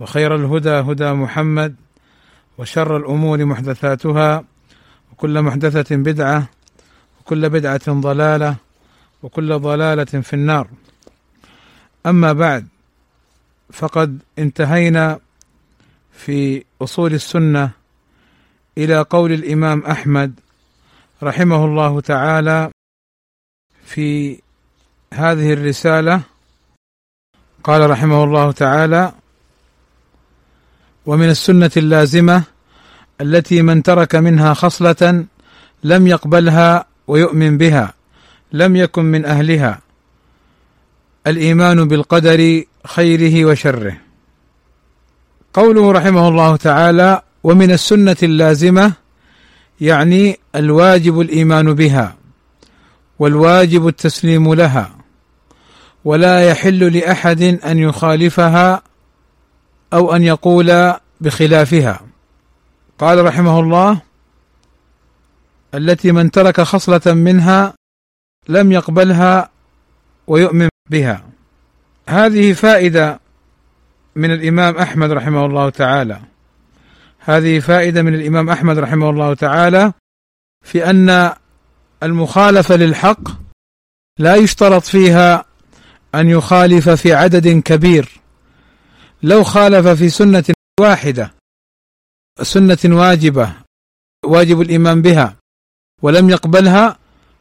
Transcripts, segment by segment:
وخير الهدى هدى محمد وشر الأمور محدثاتها وكل محدثة بدعة وكل بدعة ضلالة وكل ضلالة في النار. أما بعد فقد انتهينا في أصول السنة إلى قول الإمام أحمد رحمه الله تعالى في هذه الرسالة. قال رحمه الله تعالى ومن السنة اللازمة التي من ترك منها خصلة لم يقبلها ويؤمن بها لم يكن من أهلها. الإيمان بالقدر خيره وشره. قوله رحمه الله تعالى ومن السنة اللازمة يعني الواجب الإيمان بها والواجب التسليم لها. ولا يحل لأحد أن يخالفها أو أن يقول بخلافها. قال رحمه الله التي من ترك خصلة منها لم يقبلها ويؤمن بها. هذه فائدة من الإمام أحمد رحمه الله تعالى. هذه فائدة من الإمام أحمد رحمه الله تعالى في أن المخالفة للحق لا يشترط فيها أن يخالف في عدد كبير. لو خالف في سنة واحدة. سنة واجبة. واجب الإيمان بها. ولم يقبلها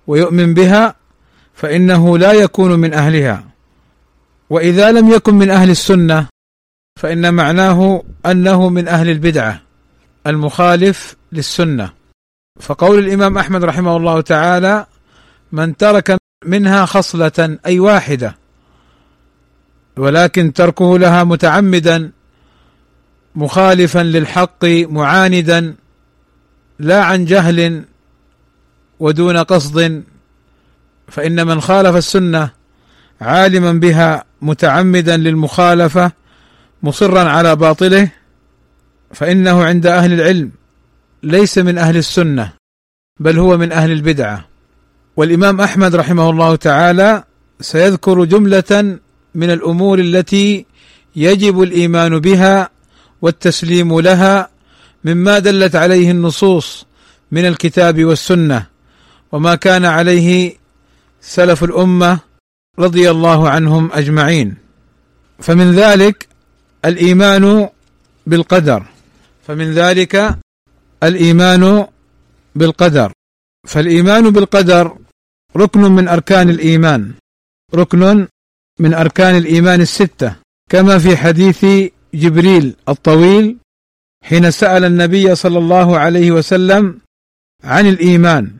ويؤمن بها فإنه لا يكون من أهلها. وإذا لم يكن من أهل السنة فإن معناه أنه من أهل البدعة المخالف للسنة. فقول الإمام أحمد رحمه الله تعالى من ترك منها خصلة أي واحدة ولكن تركه لها متعمدا مخالفا للحق معاندا لا عن جهل ودون قصد فإن من خالف السنة عالما بها متعمدا للمخالفة مصرا على باطله فإنه عند أهل العلم ليس من أهل السنة بل هو من أهل البدعة. والإمام أحمد رحمه الله تعالى سيذكر جملة من الأمور التي يجب الإيمان بها والتسليم لها مما دلت عليه النصوص من الكتاب والسنة وما كان عليه سلف الأمة رضي الله عنهم أجمعين. فمن ذلك الإيمان بالقدر فمن ذلك الإيمان بالقدر. فالإيمان بالقدر ركن من أركان الإيمان ركن من أركان الإيمان الستة كما في حديث جبريل الطويل حين سأل النبي صلى الله عليه وسلم عن الإيمان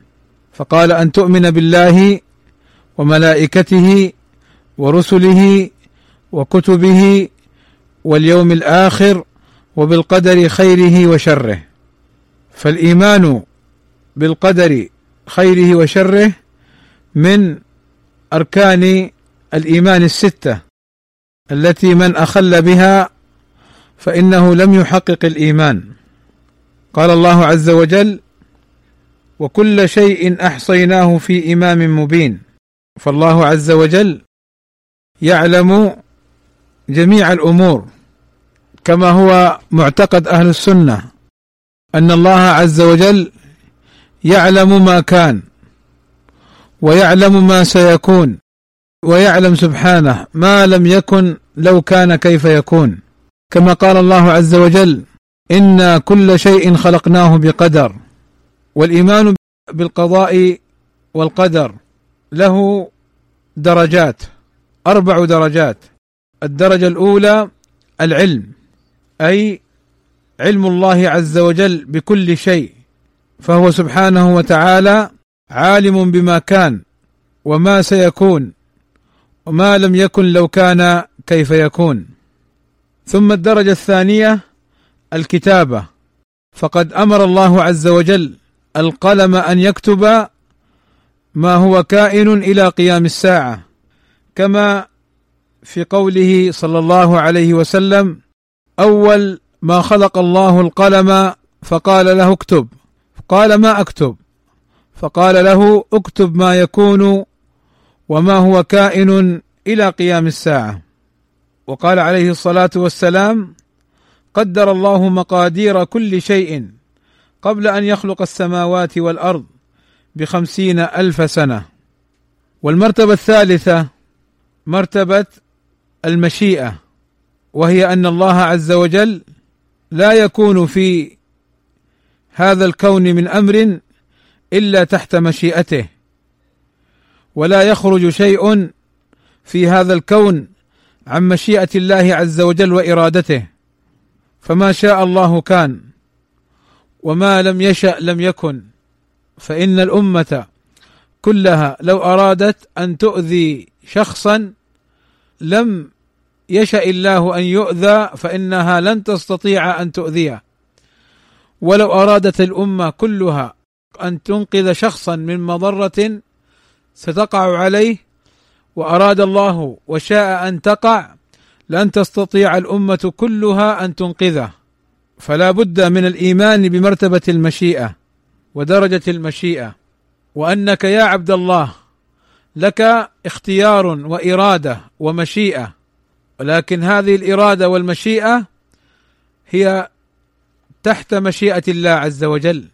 فقال أن تؤمن بالله وملائكته ورسله وكتبه واليوم الآخر وبالقدر خيره وشره. فالإيمان بالقدر خيره وشره من أركان الإيمان الستة التي من أخل بها فإنه لم يحقق الإيمان. قال الله عز وجل وكل شيء أحصيناه في إمام مبين فالله عز وجل يعلم جميع الأمور كما هو معتقد أهل السنة أن الله عز وجل يعلم ما كان ويعلم ما سيكون ويعلم سبحانه ما لم يكن لو كان كيف يكون. كما قال الله عز وجل إنا كل شيء خلقناه بقدر والإيمان بالقضاء والقدر له درجات أربع درجات الدرجة الأولى العلم أي علم الله عز وجل بكل شيء فهو سبحانه وتعالى عالم بما كان وما سيكون وما لم يكن لو كان كيف يكون. ثم الدرجة الثانية الكتابة. فقد أمر الله عز وجل القلم أن يكتب ما هو كائن إلى قيام الساعة. كما في قوله صلى الله عليه وسلم أول ما خلق الله القلم فقال له اكتب. قال ما أكتب؟ فقال له اكتب ما يكون وما هو كائن إلى قيام الساعة. وقال عليه الصلاة والسلام قدر الله مقادير كل شيء قبل أن يخلق السماوات والأرض بخمسين ألف سنة. والمرتبة الثالثة مرتبة المشيئة وهي أن الله عز وجل لا يكون في هذا الكون من أمر إلا تحت مشيئته ولا يخرج شيء في هذا الكون عن مشيئة الله عز وجل وإرادته. فما شاء الله كان وما لم يشأ لم يكن. فإن الأمة كلها لو أرادت أن تؤذي شخصا لم يشأ الله أن يؤذى فإنها لن تستطيع أن تؤذيه. ولو أرادت الأمة كلها أن تنقذ شخصا من مضرة ستقع عليه وأراد الله وشاء أن تقع لن تستطيع الأمة كلها أن تنقذه. فلا بد من الإيمان بمرتبة المشيئة ودرجة المشيئة. وأنك يا عبد الله لك اختيار وإرادة ومشيئة. ولكن هذه الإرادة والمشيئة هي تحت مشيئة الله عز وجل.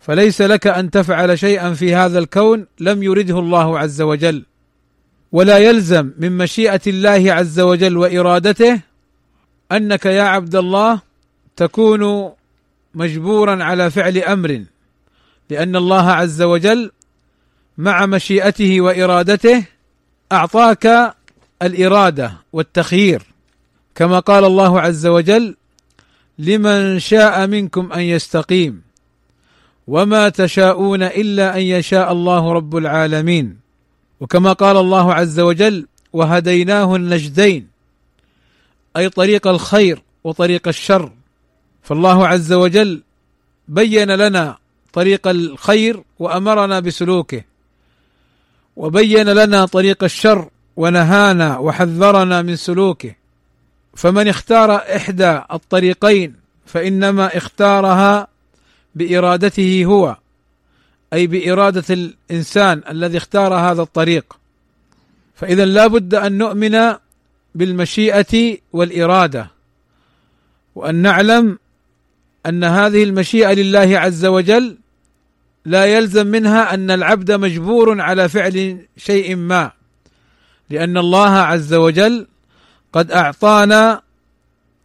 فليس لك أن تفعل شيئا في هذا الكون لم يرده الله عز وجل. ولا يلزم من مشيئة الله عز وجل وإرادته أنك يا عبد الله تكون مجبورا على فعل أمر لأن الله عز وجل مع مشيئته وإرادته أعطاك الإرادة والتخيير. كما قال الله عز وجل لمن شاء منكم أن يستقيم وما تشاءون إلا أن يشاء الله رب العالمين وكما قال الله عز وجل وهديناه النجدين أي طريق الخير وطريق الشر. فالله عز وجل بين لنا طريق الخير وأمرنا بسلوكه وبين لنا طريق الشر ونهانا وحذرنا من سلوكه. فمن اختار إحدى الطريقين فإنما اختارها بإرادته هو. أي بإرادة الإنسان الذي اختار هذا الطريق. فإذا لا بد أن نؤمن بالمشيئة والإرادة وأن نعلم أن هذه المشيئة لله عز وجل لا يلزم منها أن العبد مجبور على فعل شيء ما لأن الله عز وجل قد أعطانا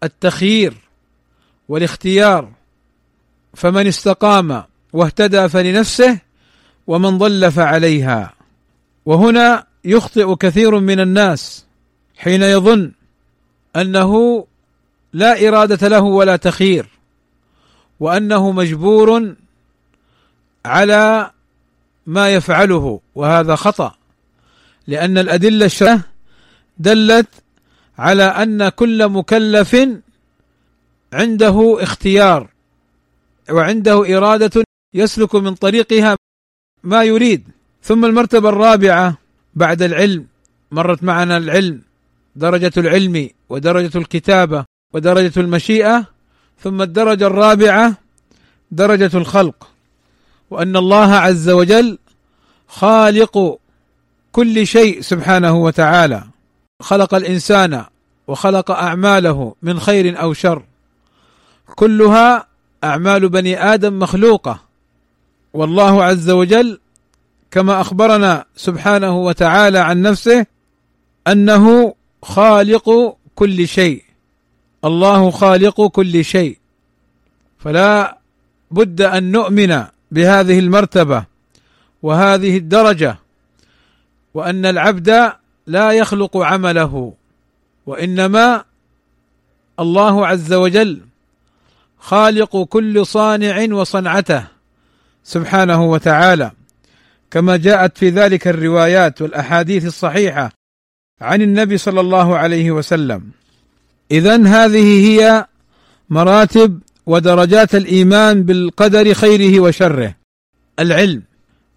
التخيير والاختيار فمن استقام واهتدى فلنفسه ومن ضل فعليها. وهنا يخطئ كثير من الناس حين يظن أنه لا إرادة له ولا تخيير وأنه مجبور على ما يفعله وهذا خطأ لأن الأدلة الشرعية دلت على أن كل مكلف عنده اختيار وعنده إرادة يسلك من طريقها ما يريد. ثم المرتبة الرابعة بعد العلم. مرت معنا العلم درجة العلم ودرجة الكتابة ودرجة المشيئة. ثم الدرجة الرابعة درجة الخلق. وأن الله عز وجل خالق كل شيء سبحانه وتعالى. خلق الإنسان وخلق أعماله من خير أو شر. كلها أعمال بني آدم مخلوقة. والله عز وجل كما أخبرنا سبحانه وتعالى عن نفسه أنه خالق كل شيء. الله خالق كل شيء. فلا بد أن نؤمن بهذه المرتبة وهذه الدرجة وأن العبد لا يخلق عمله وإنما الله عز وجل خالق كل صانع وصنعته. سبحانه وتعالى. كما جاءت في ذلك الروايات والأحاديث الصحيحة عن النبي صلى الله عليه وسلم. اذا هذه هي مراتب ودرجات الإيمان بالقدر خيره وشره. العلم.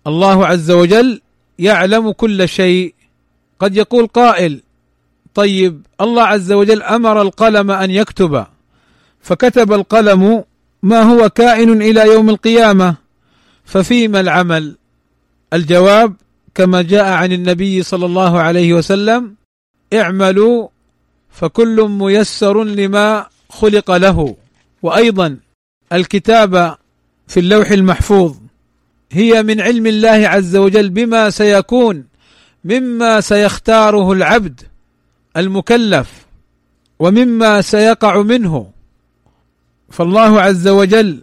الله عز وجل يعلم كل شيء. قد يقول قائل طيب الله عز وجل أمر القلم أن يكتب. فكتب القلم ما هو كائن إلى يوم القيامة؟ ففيما العمل؟ الجواب كما جاء عن النبي صلى الله عليه وسلم اعملوا فكل ميسر لما خلق له. وأيضا الكتابه في اللوح المحفوظ هي من علم الله عز وجل بما سيكون مما سيختاره العبد المكلف ومما سيقع منه. فالله عز وجل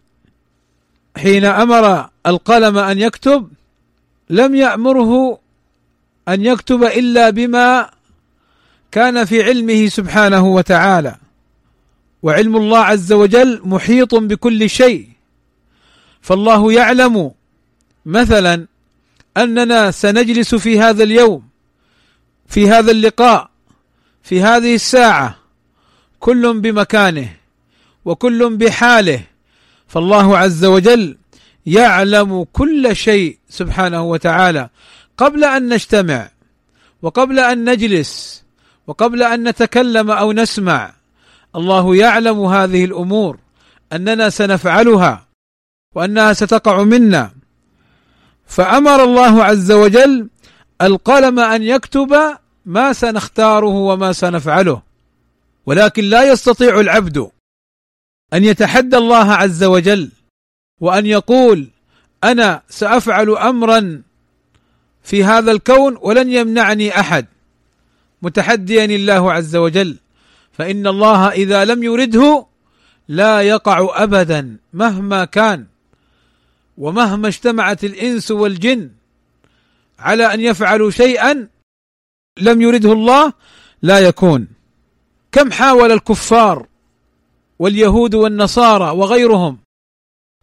حين أمر القلم أن يكتب لم يأمره أن يكتب إلا بما كان في علمه سبحانه وتعالى. وعلم الله عز وجل محيط بكل شيء. فالله يعلم مثلا أننا سنجلس في هذا اليوم في هذا اللقاء في هذه الساعة كل بمكانه وكل بحاله فالله عز وجل يعلم كل شيء سبحانه وتعالى. قبل أن نجتمع وقبل أن نجلس وقبل أن نتكلم أو نسمع الله يعلم هذه الأمور أننا سنفعلها وأنها ستقع منا. فأمر الله عز وجل القلم أن يكتب ما سنختاره وما سنفعله ولكن لا يستطيع العبد أن يتحدى الله عز وجل وأن يقول أنا سأفعل أمرا في هذا الكون ولن يمنعني أحد. متحديا الله عز وجل. فإن الله إذا لم يرده لا يقع ابدا مهما كان ومهما اجتمعت الإنس والجن على أن يفعلوا شيئا لم يرده الله لا يكون. كم حاول الكفار واليهود والنصارى وغيرهم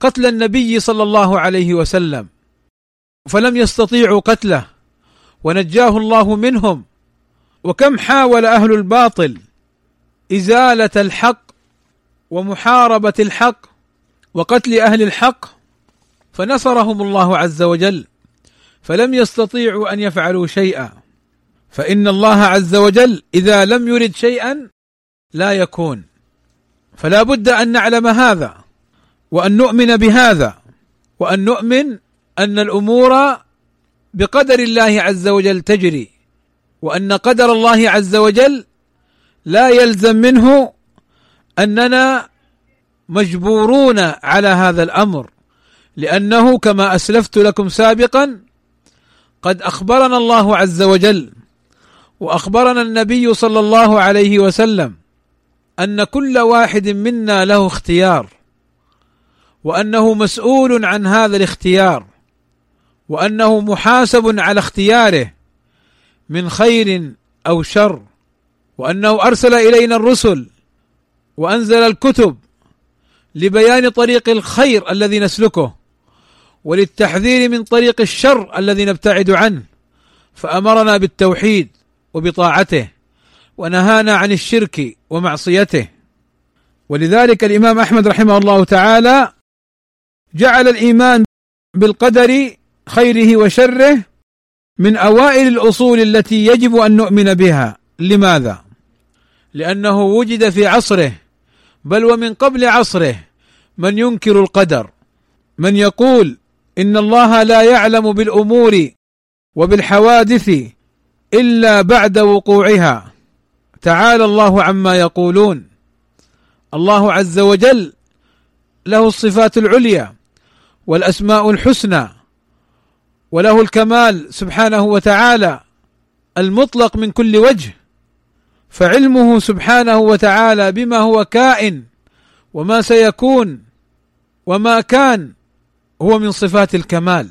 قتل النبي صلى الله عليه وسلم فلم يستطيعوا قتله ونجاه الله منهم. وكم حاول أهل الباطل إزالة الحق ومحاربة الحق وقتل أهل الحق فنصرهم الله عز وجل فلم يستطيعوا أن يفعلوا شيئا. فإن الله عز وجل إذا لم يرد شيئا لا يكون. فلا بد أن نعلم هذا وأن نؤمن بهذا وأن نؤمن أن الأمور بقدر الله عز وجل تجري وأن قدر الله عز وجل لا يلزم منه أننا مجبورون على هذا الأمر لأنه كما أسلفت لكم سابقا قد أخبرنا الله عز وجل وأخبرنا النبي صلى الله عليه وسلم أن كل واحد منا له اختيار وأنه مسؤول عن هذا الاختيار وأنه محاسب على اختياره من خير أو شر وأنه أرسل إلينا الرسل وأنزل الكتب لبيان طريق الخير الذي نسلكه وللتحذير من طريق الشر الذي نبتعد عنه فأمرنا بالتوحيد وبطاعته. ونهانا عن الشرك ومعصيته. ولذلك الإمام أحمد رحمه الله تعالى جعل الإيمان بالقدر خيره وشره من أوائل الأصول التي يجب أن نؤمن بها. لماذا؟ لأنه وجد في عصره بل ومن قبل عصره من ينكر القدر من يقول إن الله لا يعلم بالأمور وبالحوادث إلا بعد وقوعها. تعالى الله عما يقولون. الله عز وجل له الصفات العليا والأسماء الحسنى وله الكمال سبحانه وتعالى المطلق من كل وجه فعلمه سبحانه وتعالى بما هو كائن وما سيكون وما كان هو من صفات الكمال.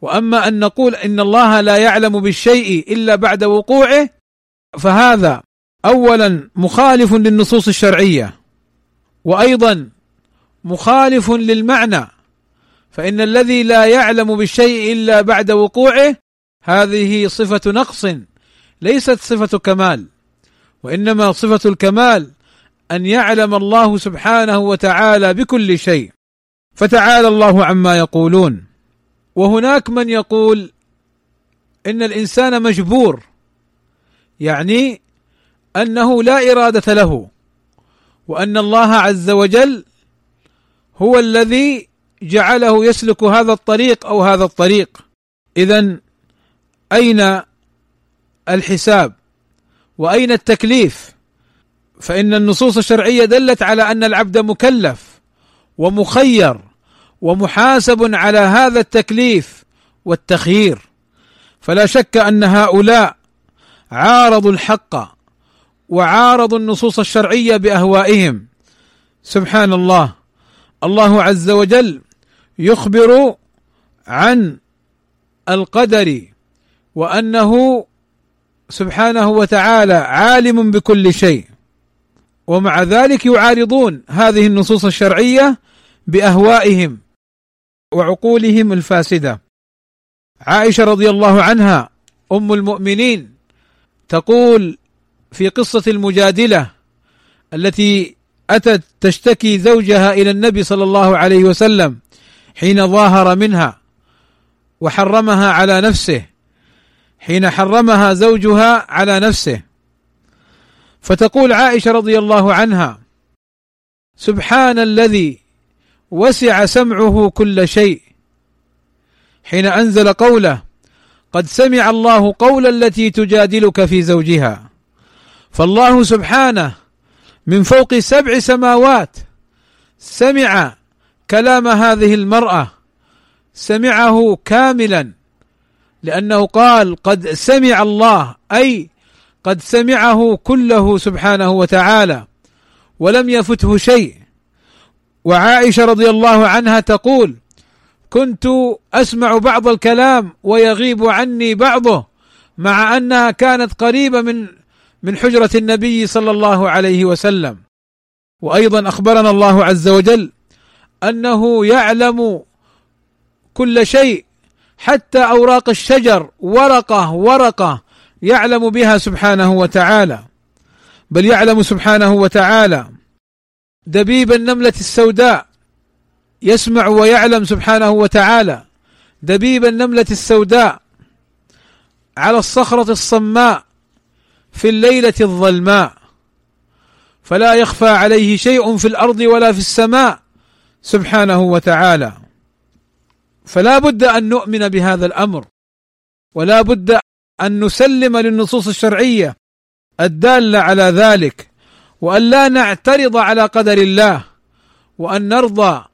وأما أن نقول إن الله لا يعلم بالشيء إلا بعد وقوعه فهذا اولا مخالف للنصوص الشرعية وأيضا مخالف للمعنى فإن الذي لا يعلم بالشيء إلا بعد وقوعه هذه صفة نقص ليست صفة كمال وإنما صفة الكمال أن يعلم الله سبحانه وتعالى بكل شيء. فتعالى الله عما يقولون. وهناك من يقول إن الإنسان مجبور يعني أنه لا إرادة له وأن الله عز وجل هو الذي جعله يسلك هذا الطريق أو هذا الطريق. اذا أين الحساب؟ وأين التكليف؟ فإن النصوص الشرعية دلت على أن العبد مكلف ومخير ومحاسب على هذا التكليف والتخيير. فلا شك أن هؤلاء عارضوا الحق وعارضوا النصوص الشرعية بأهوائهم. سبحان الله الله عز وجل يخبر عن القدر وأنه سبحانه وتعالى عالم بكل شيء. ومع ذلك يعارضون هذه النصوص الشرعية بأهوائهم وعقولهم الفاسدة. عائشة رضي الله عنها أم المؤمنين تقول في قصة المجادلة التي أتت تشتكي زوجها إلى النبي صلى الله عليه وسلم حين ظاهر منها وحرمها على نفسه حين حرمها زوجها على نفسه. فتقول عائشة رضي الله عنها سبحان الذي وسع سمعه كل شيء. حين أنزل قوله قد سمع الله قول التي تجادلك في زوجها. فالله سبحانه من فوق سبع سماوات سمع كلام هذه المرأة سمعه كاملا لأنه قال قد سمع الله أي قد سمعه كله سبحانه وتعالى ولم يفته شيء. وعائشة رضي الله عنها تقول كنت أسمع بعض الكلام ويغيب عني بعضه مع أنها كانت قريبة من من حجرة النبي صلى الله عليه وسلم. وأيضا أخبرنا الله عز وجل أنه يعلم كل شيء حتى أوراق الشجر ورقة ورقة يعلم بها سبحانه وتعالى. بل يعلم سبحانه وتعالى. دبيب النملة السوداء يسمع ويعلم سبحانه وتعالى. دبيب النملة السوداء على الصخرة الصماء في الليلة الظلماء. فلا يخفى عليه شيء في الأرض ولا في السماء سبحانه وتعالى. فلا بد أن نؤمن بهذا الأمر. ولا بد أن نسلم للنصوص الشرعية الدالة على ذلك. وأن لا نعترض على قدر الله. وأن نرضى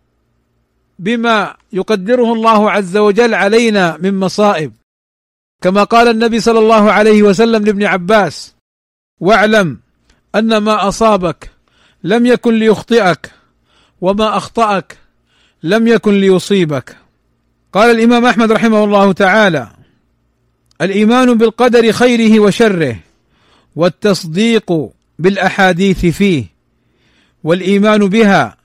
بما يقدره الله عز وجل علينا من مصائب. كما قال النبي صلى الله عليه وسلم لابن عباس واعلم أن ما أصابك لم يكن ليخطئك وما أخطأك لم يكن ليصيبك. قال الإمام أحمد رحمه الله تعالى الإيمان بالقدر خيره وشره والتصديق بالأحاديث فيه والإيمان بها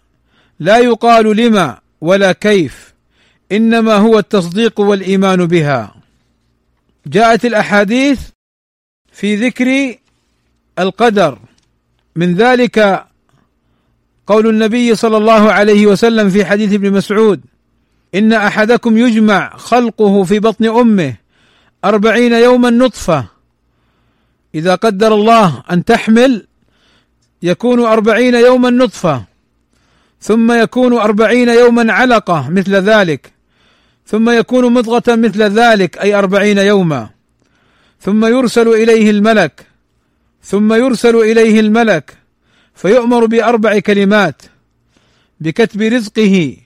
لا يقال لما ولا كيف إنما هو التصديق والإيمان بها. جاءت الأحاديث في ذكر القدر. من ذلك قول النبي صلى الله عليه وسلم في حديث ابن مسعود إن أحدكم يجمع خلقه في بطن أمه أربعين يوما نطفة. إذا قدر الله أن تحمل يكون أربعين يوما نطفة ثم يكون أربعين يوما علقة مثل ذلك. ثم يكون مضغة مثل ذلك أي أربعين يوما. ثم يرسل إليه الملك. ثم يرسل إليه الملك. فيؤمر بأربع كلمات. بكتب رزقه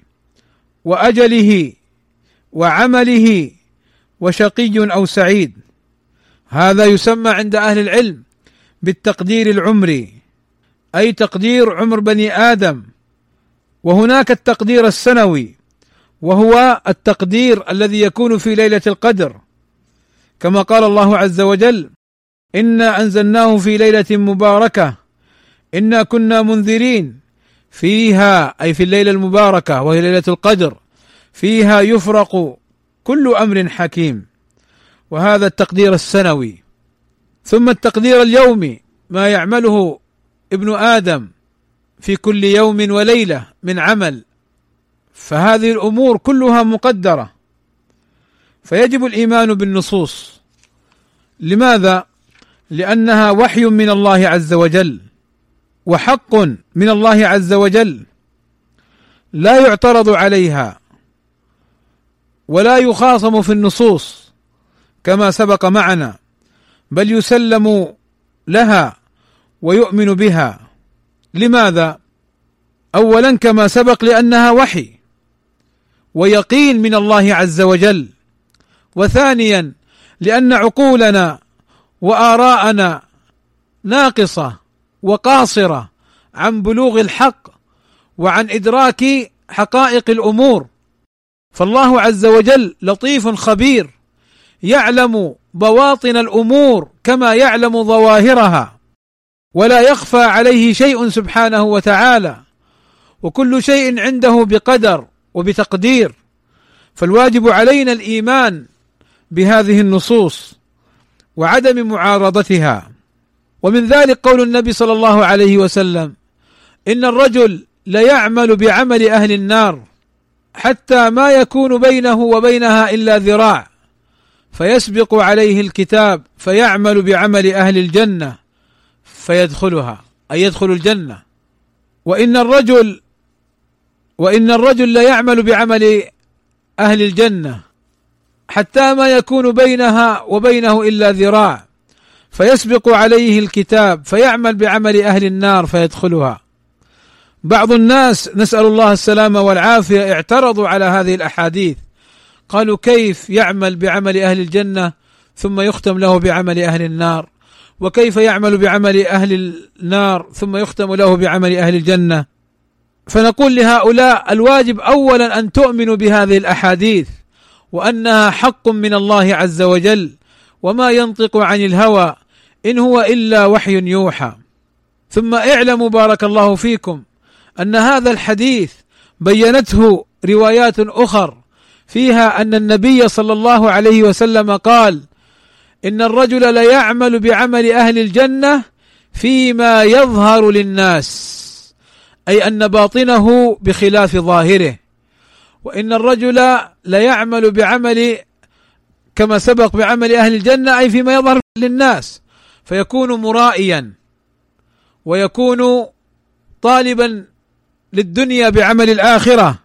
وأجله وعمله وشقي أو سعيد. هذا يسمى عند أهل العلم بالتقدير العمري أي تقدير عمر بني آدم. وهناك التقدير السنوي. وهو التقدير الذي يكون في ليلة القدر. كما قال الله عز وجل إنا أنزلناه في ليلة مباركة إنا كنا منذرين فيها أي في الليلة المباركة وهي ليلة القدر فيها يفرق كل أمر حكيم. وهذا التقدير السنوي. ثم التقدير اليومي ما يعمله ابن آدم في كل يوم وليلة من عمل. فهذه الأمور كلها مقدرة. فيجب الإيمان بالنصوص. لماذا؟ لأنها وحي من الله عز وجل وحق من الله عز وجل. لا يعترض عليها ولا يخاصم في النصوص كما سبق معنا بل يسلم لها ويؤمن بها. لماذا؟ اولا كما سبق لأنها وحي. ويقين من الله عز وجل. وثانيا لأن عقولنا وآراءنا ناقصة وقاصرة عن بلوغ الحق وعن إدراك حقائق الأمور. فالله عز وجل لطيف خبير يعلم بواطن الأمور كما يعلم ظواهرها ولا يخفى عليه شيء سبحانه وتعالى. وكل شيء عنده بقدر وبتقدير. فالواجب علينا الإيمان بهذه النصوص وعدم معارضتها. ومن ذلك قول النبي صلى الله عليه وسلم إن الرجل ليعمل بعمل أهل النار حتى ما يكون بينه وبينها إلا ذراع فيسبق عليه الكتاب فيعمل بعمل أهل الجنة فيدخلها أي يدخل الجنة. وإن الرجل وإن الرجل ليعمل بعمل أهل الجنة حتى ما يكون بينها وبينه إلا ذراع فيسبق عليه الكتاب فيعمل بعمل أهل النار فيدخلها. بعض الناس نسأل الله السلامه والعافية اعترضوا على هذه الأحاديث. قالوا كيف يعمل بعمل أهل الجنة ثم يختم له بعمل أهل النار؟ وكيف يعمل بعمل أهل النار ثم يختم له بعمل أهل الجنة؟ فنقول لهؤلاء الواجب اولا أن تؤمنوا بهذه الأحاديث وأنها حق من الله عز وجل وما ينطق عن الهوى إن هو إلا وحي يوحى. ثم اعلموا بارك الله فيكم أن هذا الحديث بينته روايات أخر فيها أن النبي صلى الله عليه وسلم قال إن الرجل ليعمل بعمل أهل الجنة فيما يظهر للناس. أي أن باطنه بخلاف ظاهره. وإن الرجل ليعمل بعمل كما سبق بعمل أهل الجنة أي فيما يظهر للناس. فيكون مرائيا ويكون طالبا للدنيا بعمل الآخرة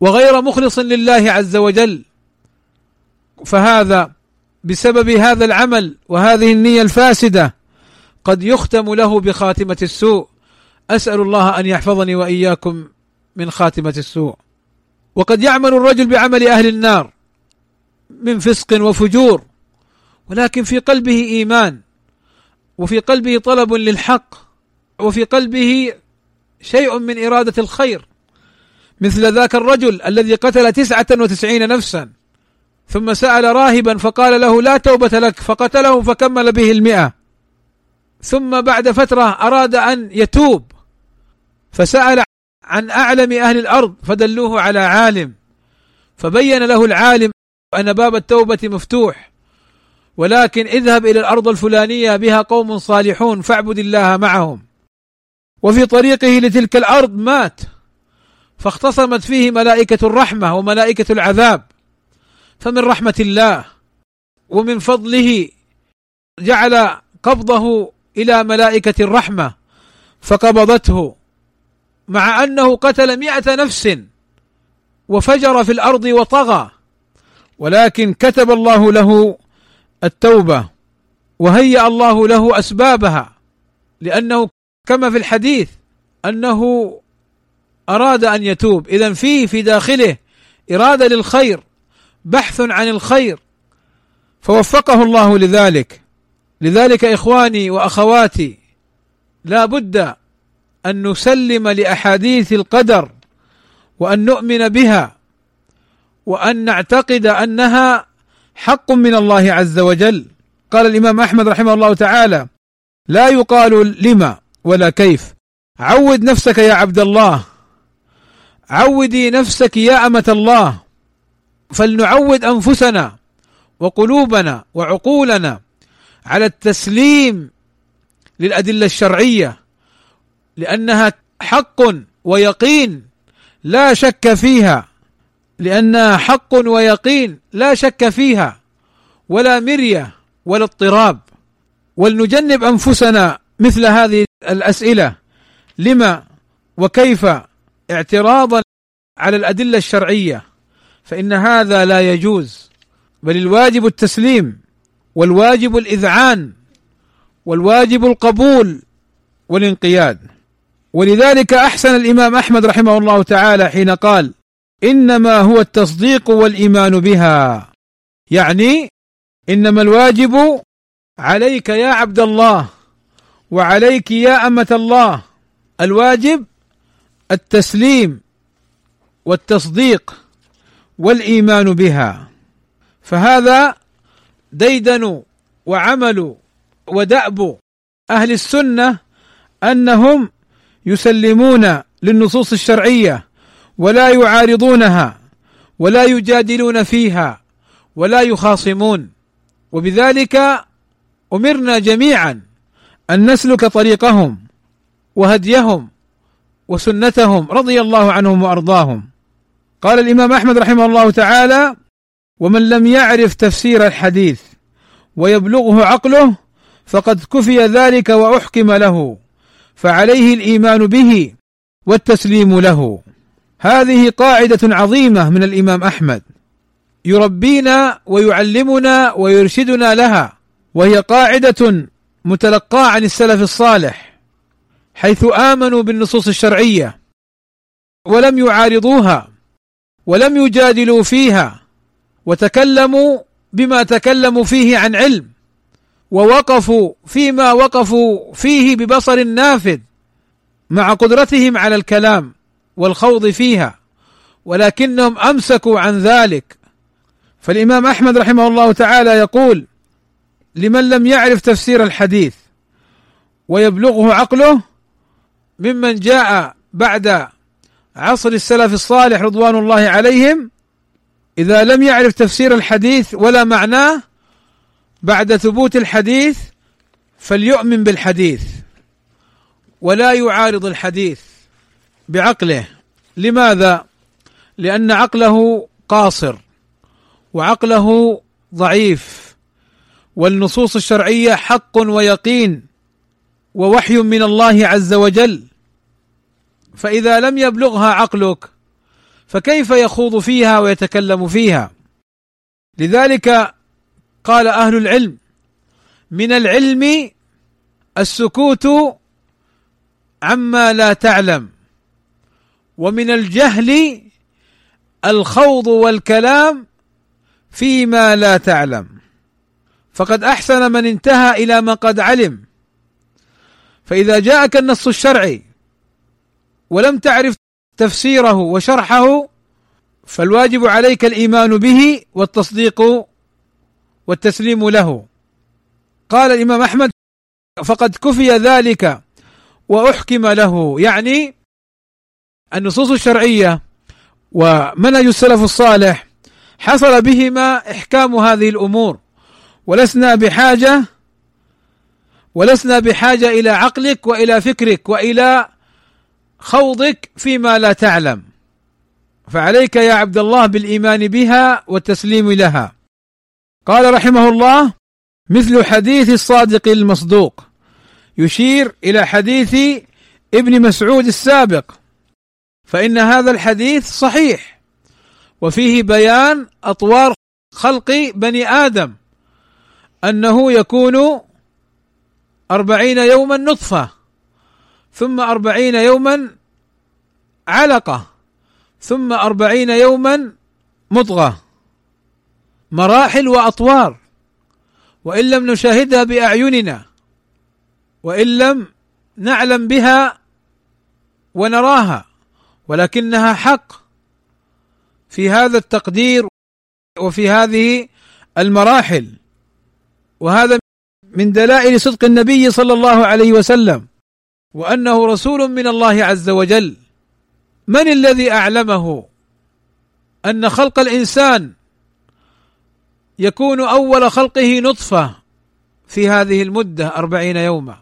وغير مخلص لله عز وجل. فهذا بسبب هذا العمل وهذه النية الفاسدة قد يختم له بخاتمة السوء. أسأل الله أن يحفظني وإياكم من خاتمة السوء. وقد يعمل الرجل بعمل أهل النار من فسق وفجور ولكن في قلبه إيمان وفي قلبه طلب للحق وفي قلبه شيء من إرادة الخير. مثل ذاك الرجل الذي قتل تسعة وتسعين نفسا ثم سأل راهبا فقال له لا توبة لك فقتله فكمل به المئة. ثم بعد فترة أراد أن يتوب. فسأل عن أعلم أهل الأرض فدلوه على عالم فبين له العالم أن باب التوبة مفتوح ولكن اذهب إلى الأرض الفلانية بها قوم صالحون فاعبد الله معهم. وفي طريقه لتلك الأرض مات فاختصمت فيه ملائكة الرحمة وملائكة العذاب. فمن رحمة الله ومن فضله جعل قبضه إلى ملائكة الرحمة فقبضته مع أنه قتل مئة نفس وفجر في الأرض وطغى ولكن كتب الله له التوبة وهيأ الله له أسبابها لأنه كما في الحديث أنه أراد أن يتوب. اذا فيه في داخله إرادة للخير بحث عن الخير فوفقه الله لذلك. لذلك إخواني وأخواتي لا بد أن نسلم لأحاديث القدر وأن نؤمن بها وأن نعتقد أنها حق من الله عز وجل. قال الإمام أحمد رحمه الله تعالى لا يقال لما ولا كيف. عود نفسك يا عبد الله. عودي نفسك يا أمة الله. فلنعود أنفسنا وقلوبنا وعقولنا على التسليم للأدلة الشرعية لأنها حق ويقين لا شك فيها. لأنها حق ويقين لا شك فيها. ولا مرية ولا اضطراب. ولنجنب أنفسنا مثل هذه الأسئلة. لما وكيف اعتراضا على الأدلة الشرعية؟ فإن هذا لا يجوز. بل الواجب التسليم والواجب الإذعان والواجب القبول والانقياد. ولذلك أحسن الإمام أحمد رحمه الله تعالى حين قال إنما هو التصديق والإيمان بها. يعني إنما الواجب عليك يا عبد الله وعليك يا أمة الله. الواجب التسليم والتصديق والإيمان بها. فهذا ديدن وعمل ودأب أهل السنة أنهم يسلمون للنصوص الشرعية ولا يعارضونها ولا يجادلون فيها ولا يخاصمون. وبذلك أمرنا جميعا أن نسلك طريقهم وهديهم وسنتهم رضي الله عنهم وأرضاهم. قال الإمام أحمد رحمه الله تعالى ومن لم يعرف تفسير الحديث ويبلغه عقله فقد كفي ذلك وأحكم له. فعليه الإيمان به والتسليم له. هذه قاعدة عظيمة من الإمام أحمد. يربينا ويعلمنا ويرشدنا لها وهي قاعدة متلقاة عن السلف الصالح حيث آمنوا بالنصوص الشرعية ولم يعارضوها ولم يجادلوا فيها وتكلموا بما تكلموا فيه عن علم. ووقفوا فيما وقفوا فيه ببصر نافذ مع قدرتهم على الكلام والخوض فيها ولكنهم أمسكوا عن ذلك. فالإمام أحمد رحمه الله تعالى يقول لمن لم يعرف تفسير الحديث ويبلغه عقله ممن جاء بعد عصر السلف الصالح رضوان الله عليهم إذا لم يعرف تفسير الحديث ولا معناه بعد ثبوت الحديث فليؤمن بالحديث ولا يعارض الحديث بعقله. لماذا؟ لأن عقله قاصر وعقله ضعيف والنصوص الشرعية حق ويقين ووحي من الله عز وجل. فإذا لم يبلغها عقلك فكيف يخوض فيها ويتكلم فيها؟ لذلك قال أهل العلم من العلم السكوت عما لا تعلم ومن الجهل الخوض والكلام فيما لا تعلم. فقد أحسن من انتهى إلى ما قد علم. فإذا جاءك النص الشرعي ولم تعرف تفسيره وشرحه فالواجب عليك الإيمان به والتصديق والتسليم له. قال الإمام أحمد فقد كفي ذلك وأحكم له. يعني النصوص الشرعية ومنهج السلف الصالح حصل بهما إحكام هذه الأمور. ولسنا بحاجة ولسنا بحاجة إلى عقلك وإلى فكرك وإلى خوضك فيما لا تعلم. فعليك يا عبد الله بالإيمان بها والتسليم لها. قال رحمه الله مثل حديث الصادق المصدوق. يشير إلى حديث ابن مسعود السابق. فإن هذا الحديث صحيح وفيه بيان أطوار خلق بني آدم. أنه يكون أربعين يوما نطفة ثم أربعين يوما علقة ثم أربعين يوما مضغة. مراحل وأطوار وإن لم نشاهدها بأعيننا وإن لم نعلم بها ونراها ولكنها حق في هذا التقدير وفي هذه المراحل. وهذا من دلائل صدق النبي صلى الله عليه وسلم وأنه رسول من الله عز وجل. من الذي أعلمه أن خلق الإنسان يكون أول خلقه نطفة في هذه المدة أربعين يوما.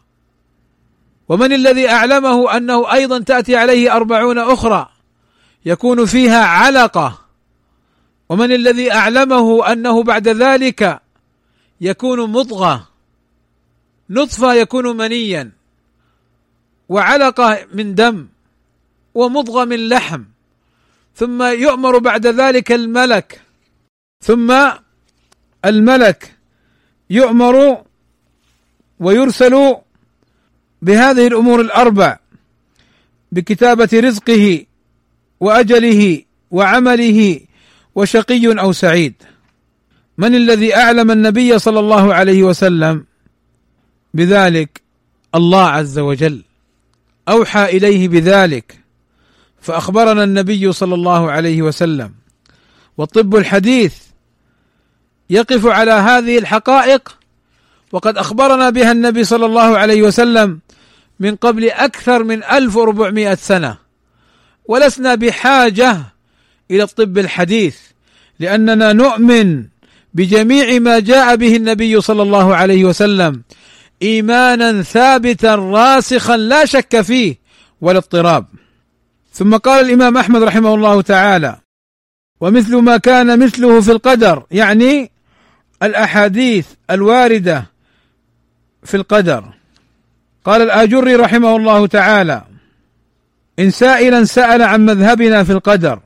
ومن الذي أعلمه أنه أيضا تأتي عليه أربعون أخرى يكون فيها علقة. ومن الذي أعلمه أنه بعد ذلك يكون مضغة. نطفة يكون منيا. وعلقة من دم. ومضغة من لحم. ثم يؤمر بعد ذلك الملك. ثم الملك يؤمر ويرسل بهذه الأمور الأربع بكتابة رزقه وأجله وعمله وشقي أو سعيد. من الذي أعلم النبي صلى الله عليه وسلم بذلك؟ الله عز وجل. أوحى إليه بذلك فأخبرنا النبي صلى الله عليه وسلم. والطب الحديث يقف على هذه الحقائق. وقد أخبرنا بها النبي صلى الله عليه وسلم من قبل أكثر من 1400 سنة. ولسنا بحاجة إلى الطب الحديث لأننا نؤمن بجميع ما جاء به النبي صلى الله عليه وسلم إيمانا ثابتا راسخا لا شك فيه ولا اضطراب. ثم قال الإمام أحمد رحمه الله تعالى ومثل ما كان مثله في القدر يعني الأحاديث الواردة في القدر. قال الآجري رحمه الله تعالى إن سائلا سأل عن مذهبنا في القدر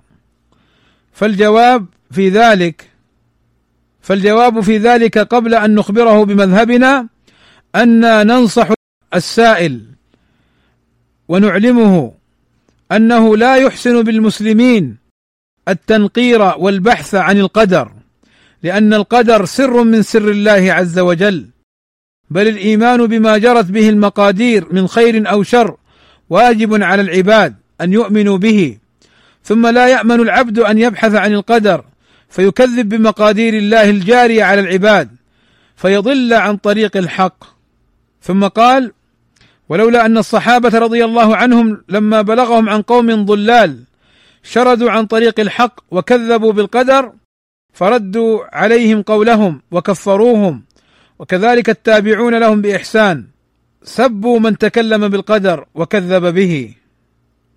فالجواب في ذلك فالجواب في ذلك قبل أن نخبره بمذهبنا أن ننصح السائل ونعلمه أنه لا يحسن بالمسلمين التنقير والبحث عن القدر. لأن القدر سر من سر الله عز وجل بل الإيمان بما جرت به المقادير من خير أو شر واجب على العباد أن يؤمنوا به. ثم لا يأمن العبد أن يبحث عن القدر فيكذب بمقادير الله الجارية على العباد فيضل عن طريق الحق. ثم قال ولولا أن الصحابة رضي الله عنهم لما بلغهم عن قوم ضلال شردوا عن طريق الحق وكذبوا بالقدر فردوا عليهم قولهم وكفروهم. وكذلك التابعون لهم بإحسان. سبوا من تكلم بالقدر وكذب به.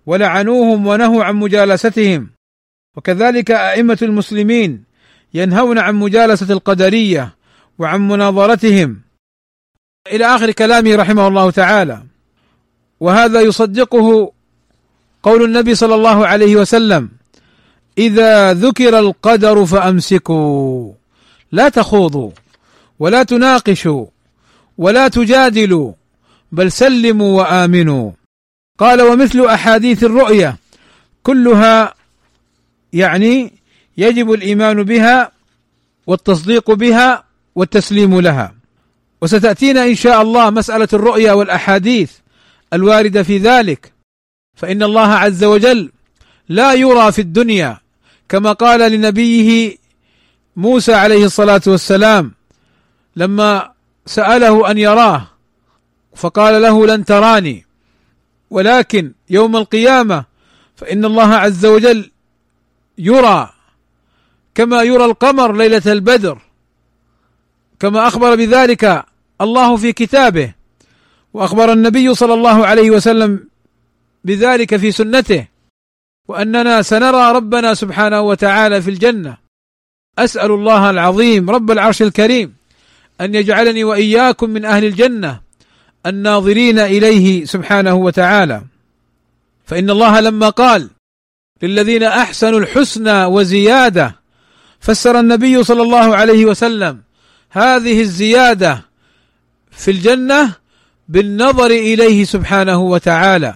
ولعنوهم ونهوا عن مجالستهم. وكذلك أئمة المسلمين ينهون عن مجالسة القدرية وعن مناظرتهم. إلى آخر كلامه رحمه الله تعالى. وهذا يصدقه قول النبي صلى الله عليه وسلم. إذا ذكر القدر فأمسكوا. لا تخوضوا ولا تناقشوا ولا تجادلوا بل سلموا وآمنوا. قال ومثل أحاديث الرؤيا كلها يعني يجب الإيمان بها والتصديق بها والتسليم لها. وستأتينا إن شاء الله مسألة الرؤيا والأحاديث الواردة في ذلك. فإن الله عز وجل لا يرى في الدنيا كما قال لنبيه موسى عليه الصلاة والسلام لما سأله أن يراه فقال له لن تراني ولكن يوم القيامة فإن الله عز وجل يرى كما يرى القمر ليلة البدر كما أخبر بذلك الله في كتابه وأخبر النبي صلى الله عليه وسلم بذلك في سنته. وأننا سنرى ربنا سبحانه وتعالى في الجنة. أسأل الله العظيم رب العرش الكريم أن يجعلني وإياكم من أهل الجنة الناظرين إليه سبحانه وتعالى. فإن الله لما قال للذين أحسنوا الحسنى وزيادة فسر النبي صلى الله عليه وسلم هذه الزيادة في الجنة بالنظر إليه سبحانه وتعالى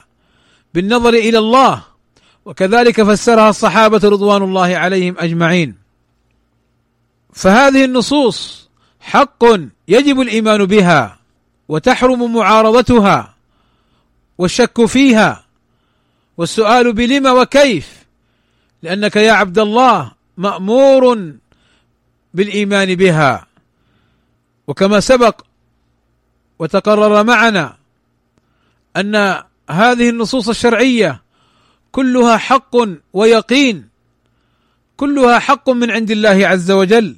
بالنظر إلى الله وكذلك فسرها الصحابة رضوان الله عليهم أجمعين. فهذه النصوص حق يجب الإيمان بها وتحرم معارضتها والشك فيها. والسؤال بلم وكيف؟ لأنك يا عبد الله مأمور بالإيمان بها. وكما سبق وتقرر معنا أن هذه النصوص الشرعية كلها حق ويقين. كلها حق من عند الله عز وجل.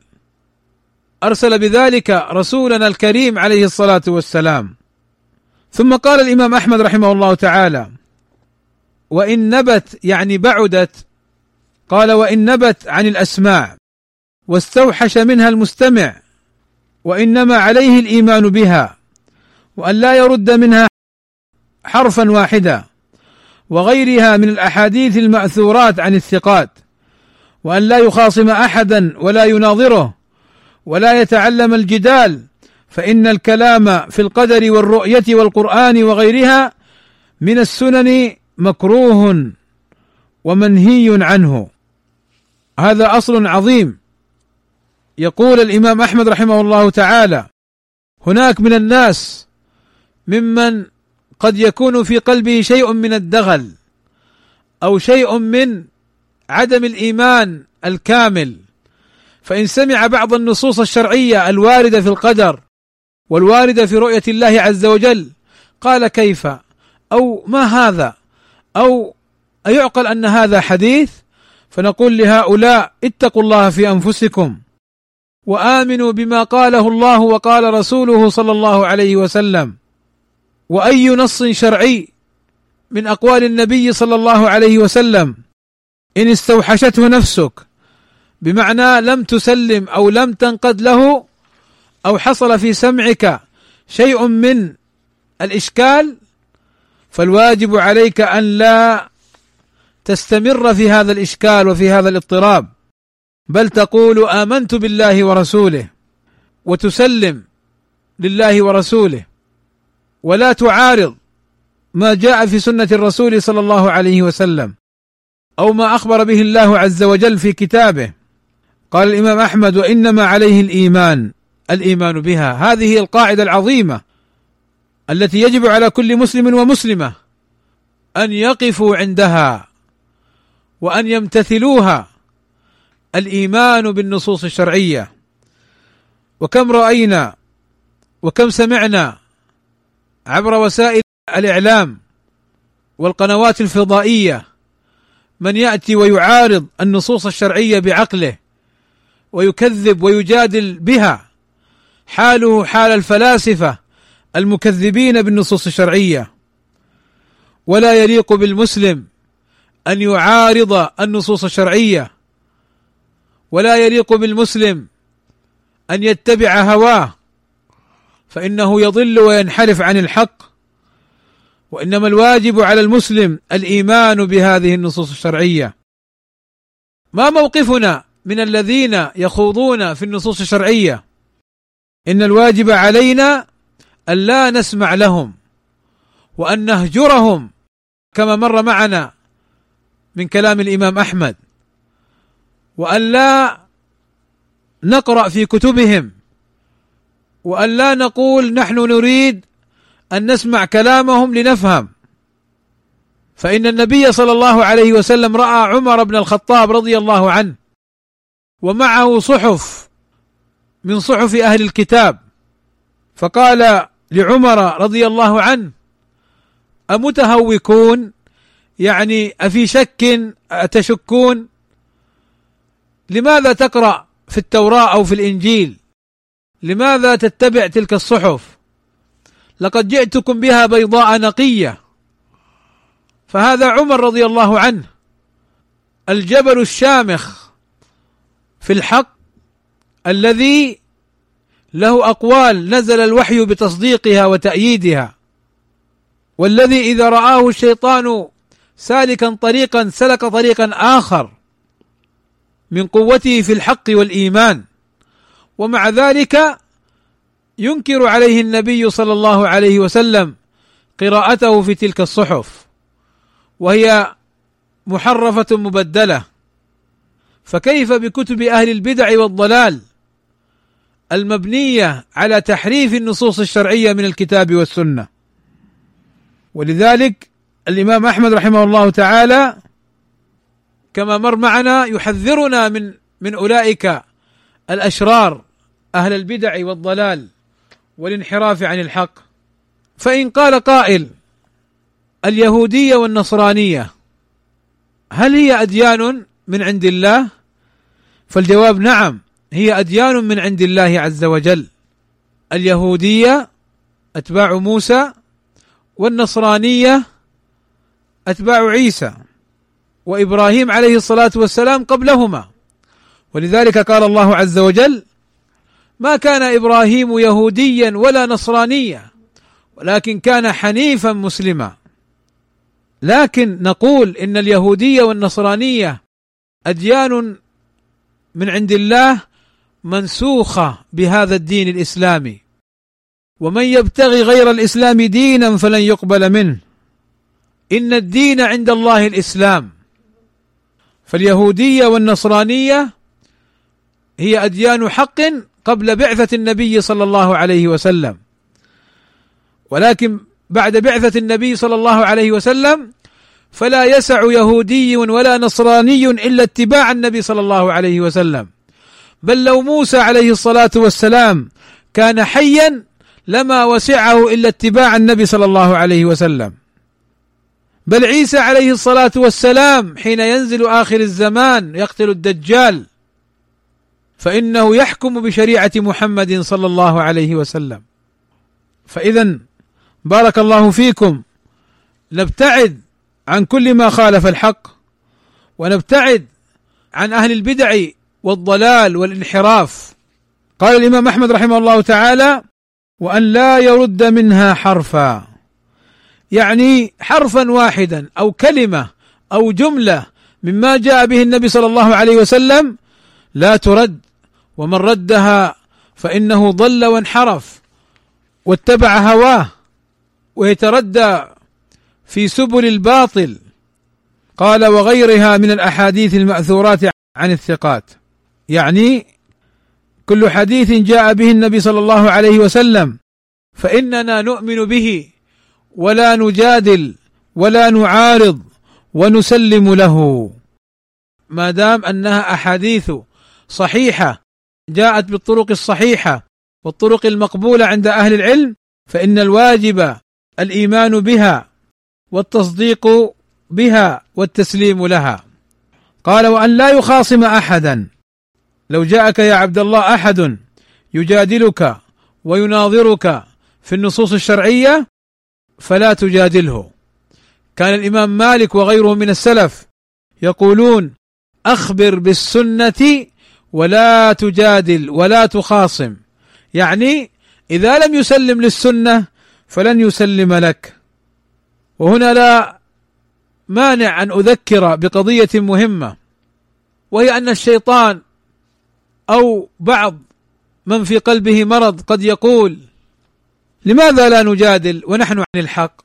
أرسل بذلك رسولنا الكريم عليه الصلاة والسلام. ثم قال الإمام أحمد رحمه الله تعالى وإن نبت يعني بعدت. قال وإن نبت عن الأسماع واستوحش منها المستمع وإنما عليه الإيمان بها وأن لا يرد منها حرفا واحدا. وغيرها من الأحاديث المأثورات عن الثقات وأن لا يخاصم احدا ولا يناظره ولا يتعلم الجدال فإن الكلام في القدر والرؤية والقرآن وغيرها من السنن مكروه ومنهي عنه. هذا أصل عظيم. يقول الإمام أحمد رحمه الله تعالى هناك من الناس ممن قد يكون في قلبه شيء من الدغل أو شيء من عدم الإيمان الكامل. فإن سمع بعض النصوص الشرعية الواردة في القدر والواردة في رؤية الله عز وجل قال كيف؟ أو ما هذا؟ أو أيعقل أن هذا حديث؟ فنقول لهؤلاء اتقوا الله في أنفسكم وآمنوا بما قاله الله وقال رسوله صلى الله عليه وسلم. وأي نص شرعي من أقوال النبي صلى الله عليه وسلم؟ إن استوحشته نفسك بمعنى لم تسلم أو لم تنقد له أو حصل في سمعك شيء من الإشكال فالواجب عليك أن لا تستمر في هذا الإشكال وفي هذا الاضطراب. بل تقول آمنت بالله ورسوله وتسلم لله ورسوله. ولا تعارض ما جاء في سنة الرسول صلى الله عليه وسلم أو ما أخبر به الله عز وجل في كتابه. قال الإمام أحمد وإنما عليه الإيمان الإيمان بها. هذه القاعدة العظيمة التي يجب على كل مسلم ومسلمة أن يقفوا عندها وأن يمتثلوها. الإيمان بالنصوص الشرعية. وكم رأينا وكم سمعنا عبر وسائل الإعلام والقنوات الفضائية. من يأتي ويعارض النصوص الشرعية بعقله ويكذب ويجادل بها حاله حال الفلاسفة المكذبين بالنصوص الشرعية. ولا يليق بالمسلم أن يعارض النصوص الشرعية. ولا يليق بالمسلم أن يتبع هواه فإنه يضل وينحرف عن الحق. وإنما الواجب على المسلم الإيمان بهذه النصوص الشرعية. ما موقفنا من الذين يخوضون في النصوص الشرعية؟ إن الواجب علينا أن لا نسمع لهم وأن نهجرهم كما مر معنا من كلام الإمام أحمد. وأن لا نقرأ في كتبهم وأن لا نقول نحن نريد أن نسمع كلامهم لنفهم. فإن النبي صلى الله عليه وسلم رأى عمر بن الخطاب رضي الله عنه ومعه صحف من صحف أهل الكتاب فقال لعمر رضي الله عنه أمتهوكون؟ يعني أفي شك أتشكون؟ لماذا تقرأ في التوراة أو في الإنجيل؟ لماذا تتبع تلك الصحف؟ لقد جئتكم بها بيضاء نقية. فهذا عمر رضي الله عنه. الجبل الشامخ في الحق الذي له أقوال نزل الوحي بتصديقها وتأييدها. والذي إذا رآه الشيطان سالكا طريقا سلك طريقا آخر من قوته في الحق والإيمان. ومع ذلك ينكر عليه النبي صلى الله عليه وسلم قراءته في تلك الصحف وهي محرفة مبدلة. فكيف بكتب أهل البدع والضلال المبنية على تحريف النصوص الشرعية من الكتاب والسنة؟ ولذلك الإمام أحمد رحمه الله تعالى كما مر معنا يحذرنا من من أولئك الأشرار أهل البدع والضلال والانحراف عن الحق. فإن قال قائل اليهودية والنصرانية هل هي أديان من عند الله؟ فالجواب نعم هي أديان من عند الله عز وجل. اليهودية أتباع موسى والنصرانية أتباع عيسى. وإبراهيم عليه الصلاة والسلام قبلهما. ولذلك قال الله عز وجل ما كان إبراهيم يهوديا ولا نصرانيا ولكن كان حنيفا مسلما. لكن نقول إن اليهودية والنصرانية أديان من عند الله منسوخة بهذا الدين الإسلامي. ومن يبتغي غير الإسلام دينا فلن يقبل منه. إن الدين عند الله الإسلام. فاليهودية والنصرانية هي أديان حق قبل بعثة النبي صلى الله عليه وسلم. ولكن بعد بعثة النبي صلى الله عليه وسلم فلا يسع يهودي ولا نصراني إلا اتباع النبي صلى الله عليه وسلم. بل لو موسى عليه الصلاة والسلام كان حيا لما وسعه إلا اتباع النبي صلى الله عليه وسلم. بل عيسى عليه الصلاة والسلام حين ينزل آخر الزمان يقتل الدجال فإنه يحكم بشريعة محمد صلى الله عليه وسلم. فإذا بارك الله فيكم. نبتعد عن كل ما خالف الحق ونبتعد عن أهل البدع والضلال والانحراف. قال الإمام أحمد رحمه الله تعالى وأن لا يرد منها حرفا. يعني حرفا واحدا أو كلمة أو جملة مما جاء به النبي صلى الله عليه وسلم لا ترد. ومن ردها فإنه ضل وانحرف واتبع هواه ويتردى في سبل الباطل. قال وغيرها من الأحاديث المأثورات عن الثقات. يعني كل حديث جاء به النبي صلى الله عليه وسلم فإننا نؤمن به ولا نجادل ولا نعارض ونسلم له. ما دام أنها أحاديث صحيحة جاءت بالطرق الصحيحة والطرق المقبولة عند أهل العلم فإن الواجب الإيمان بها والتصديق بها والتسليم لها. قال وأن لا يخاصم احدا. لو جاءك يا عبد الله أحد يجادلك ويناظرك في النصوص الشرعية فلا تجادله. كان الإمام مالك وغيره من السلف يقولون أخبر بالسنة ولا تجادل ولا تخاصم. يعني إذا لم يسلم للسنة فلن يسلم لك. وهنا لا مانع أن أذكر بقضية مهمة وهي أن الشيطان أو بعض من في قلبه مرض قد يقول لماذا لا نجادل ونحن عن الحق؟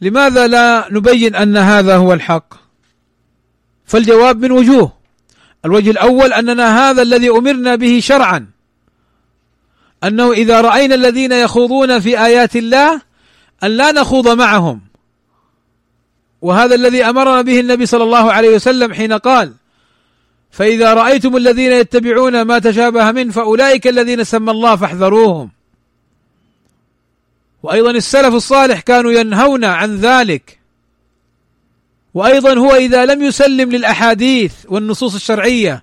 لماذا لا نبين أن هذا هو الحق؟ فالجواب من وجوه. الوجه الأول أننا هذا الذي أمرنا به شرعا. أنه إذا رأينا الذين يخوضون في آيات الله أن لا نخوض معهم. وهذا الذي أمرنا به النبي صلى الله عليه وسلم حين قال فإذا رأيتم الذين يتبعون ما تشابه منه فأولئك الذين سمى الله فاحذروهم. وأيضا السلف الصالح كانوا ينهون عن ذلك. وأيضا هو إذا لم يسلم للأحاديث والنصوص الشرعية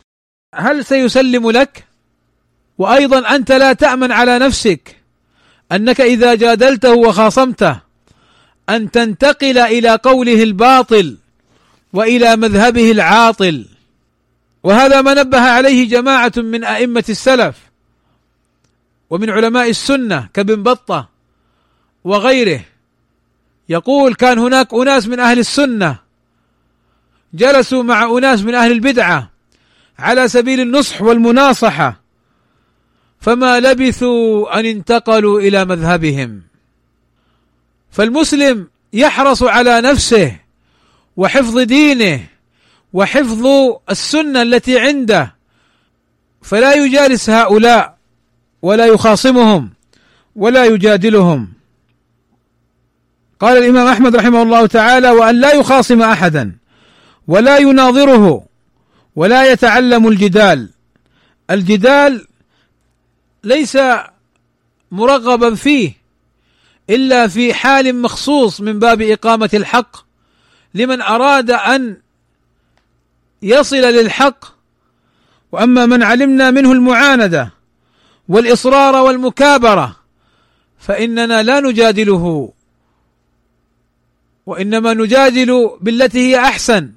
هل سيسلم لك؟ وأيضا أنت لا تأمن على نفسك أنك إذا جادلته وخاصمته أن تنتقل إلى قوله الباطل وإلى مذهبه العاطل. وهذا ما نبه عليه جماعة من أئمة السلف ومن علماء السنة كابن بطة وغيره. يقول كان هناك أناس من أهل السنة جلسوا مع أناس من أهل البدعة على سبيل النصح والمناصحة فما لبثوا أن انتقلوا إلى مذهبهم. فالمسلم يحرص على نفسه وحفظ دينه وحفظ السنة التي عنده فلا يجالس هؤلاء ولا يخاصمهم ولا يجادلهم. قال الإمام أحمد رحمه الله تعالى وأن لا يخاصم احدا ولا يناظره ولا يتعلم الجدال. الجدال ليس مرغبا فيه إلا في حال مخصوص من باب إقامة الحق. لمن أراد أن يصل للحق وأما من علمنا منه المعاندة والإصرار والمكابرة فإننا لا نجادله وإنما نجادل بالتي هي أحسن.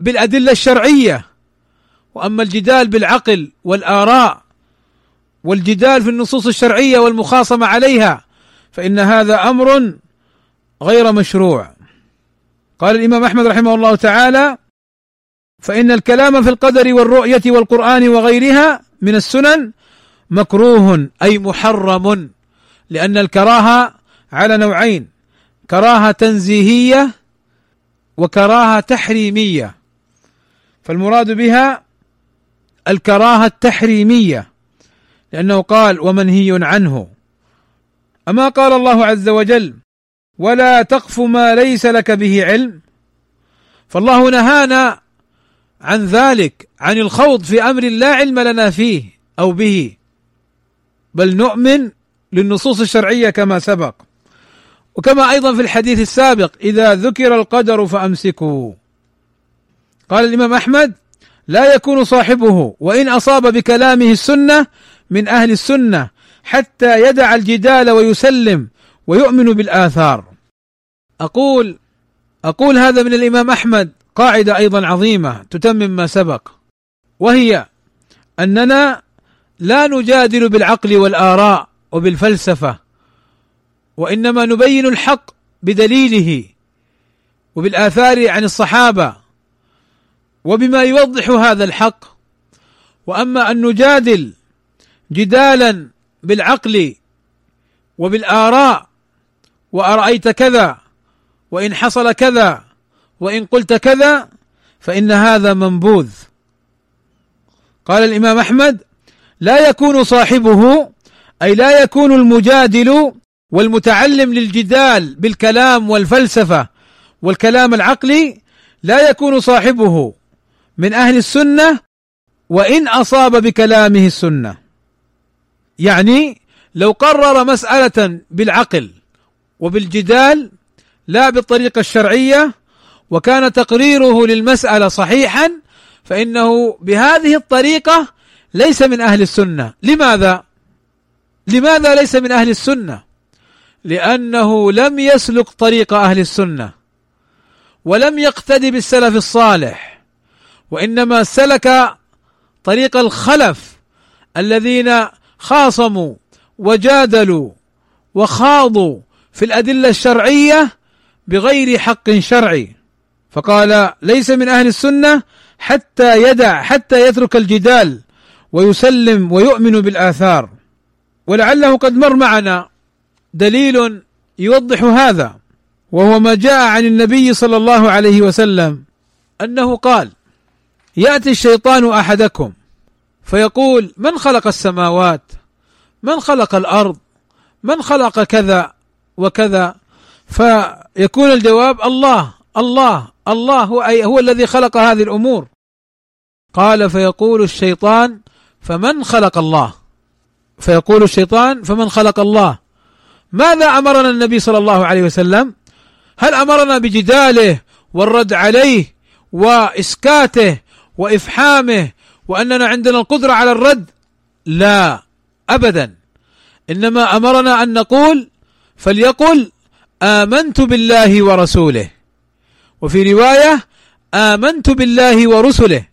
بالأدلة الشرعية. وأما الجدال بالعقل والآراء والجدال في النصوص الشرعية والمخاصمة عليها فإن هذا أمر غير مشروع. قال الإمام أحمد رحمه الله تعالى فإن الكلام في القدر والرؤية والقرآن وغيرها من السنن مكروه أي محرم لأن الكراهة على نوعين كراهة تنزيهية وكراهة تحريمية. فالمراد بها الكراهة التحريمية لأنه قال ومنهي عنه أما قال الله عز وجل ولا تقف ما ليس لك به علم فالله نهانا عن ذلك عن الخوض في أمر لا علم لنا فيه أو به بل نؤمن للنصوص الشرعية كما سبق. وكما أيضا في الحديث السابق إذا ذكر القدر فامسكوا قال الإمام أحمد لا يكون صاحبه وإن أصاب بكلامه السنة من أهل السنة حتى يدع الجدال ويسلم ويؤمن بالآثار. أقول أقول هذا من الإمام أحمد قاعدة أيضا عظيمة تتمم ما سبق وهي أننا لا نجادل بالعقل والآراء وبالفلسفة وإنما نبين الحق بدليله وبالآثار عن الصحابة وبما يوضح هذا الحق. وأما أن نجادل جدالا بالعقل وبالآراء وأرأيت كذا وإن حصل كذا وإن قلت كذا فإن هذا منبوذ. قال الإمام أحمد لا يكون صاحبه أي لا يكون المجادل والمتعلم للجدال بالكلام والفلسفة والكلام العقلي لا يكون صاحبه. من أهل السنة وإن أصاب بكلامه السنة. يعني لو قرر مسألة بالعقل وبالجدال لا بالطريقة الشرعية وكان تقريره للمسألة صحيحا فإنه بهذه الطريقة ليس من أهل السنة. لماذا؟ لماذا ليس من أهل السنة؟ لأنه لم يسلك طريق أهل السنة ولم يقتدي بالسلف الصالح. وإنما سلك طريق الخلف الذين خاصموا وجادلوا وخاضوا في الأدلة الشرعية بغير حق شرعي. فقال ليس من أهل السنة حتى يدع حتى يترك الجدال ويسلم ويؤمن بالآثار. ولعله قد مر معنا دليل يوضح هذا وهو ما جاء عن النبي صلى الله عليه وسلم أنه قال يأتي الشيطان أحدكم فيقول من خلق السماوات؟ من خلق الأرض؟ من خلق كذا وكذا؟ فيكون الجواب الله الله الله هو أي هو الذي خلق هذه الأمور. قال فيقول الشيطان فمن خلق الله؟ فيقول الشيطان فمن خلق الله؟ ماذا أمرنا النبي صلى الله عليه وسلم؟ هل أمرنا بجداله والرد عليه وإسكاته وإفحامه وأننا عندنا القدرة على الرد. لا ابدا. إنما أمرنا أن نقول فليقل آمنت بالله ورسوله. وفي رواية آمنت بالله ورسله.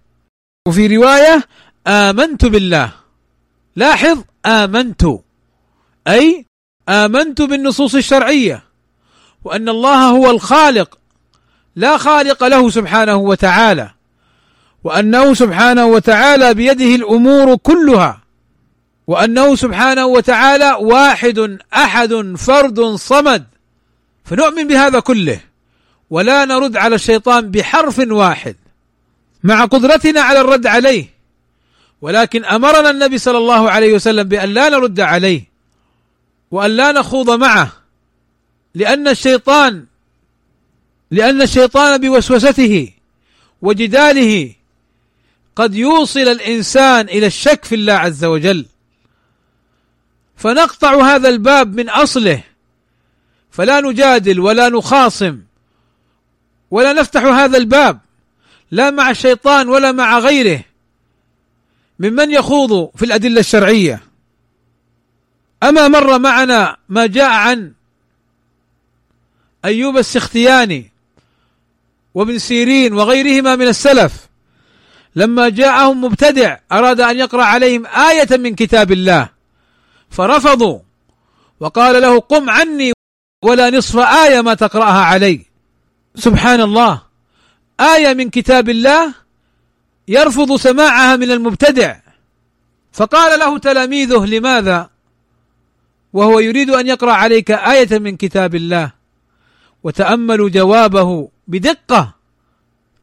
وفي رواية آمنت بالله. لاحظ آمنت. أي آمنت بالنصوص الشرعية. وأن الله هو الخالق. لا خالق له سبحانه وتعالى. وأنه سبحانه وتعالى بيده الأمور كلها. وأنه سبحانه وتعالى واحد أحد فرد صمد. فنؤمن بهذا كله. ولا نرد على الشيطان بحرف واحد. مع قدرتنا على الرد عليه. ولكن أمرنا النبي صلى الله عليه وسلم بأن لا نرد عليه. وأن لا نخوض معه. لأن الشيطان لأن الشيطان بوسوسته وجداله قد يوصل الإنسان إلى الشك في الله عز وجل. فنقطع هذا الباب من أصله. فلا نجادل ولا نخاصم ولا نفتح هذا الباب. لا مع الشيطان ولا مع غيره. ممن يخوض في الأدلة الشرعية. أما مر معنا ما جاء عن أيوب السختياني وابن سيرين وغيرهما من السلف. لما جاءهم مبتدع أراد أن يقرأ عليهم آية من كتاب الله فرفضوا وقال له قم عني ولا نصف آية ما تقرأها علي. سبحان الله آية من كتاب الله يرفض سماعها من المبتدع. فقال له تلاميذه لماذا؟ وهو يريد أن يقرأ عليك آية من كتاب الله. وتأملوا جوابه بدقة.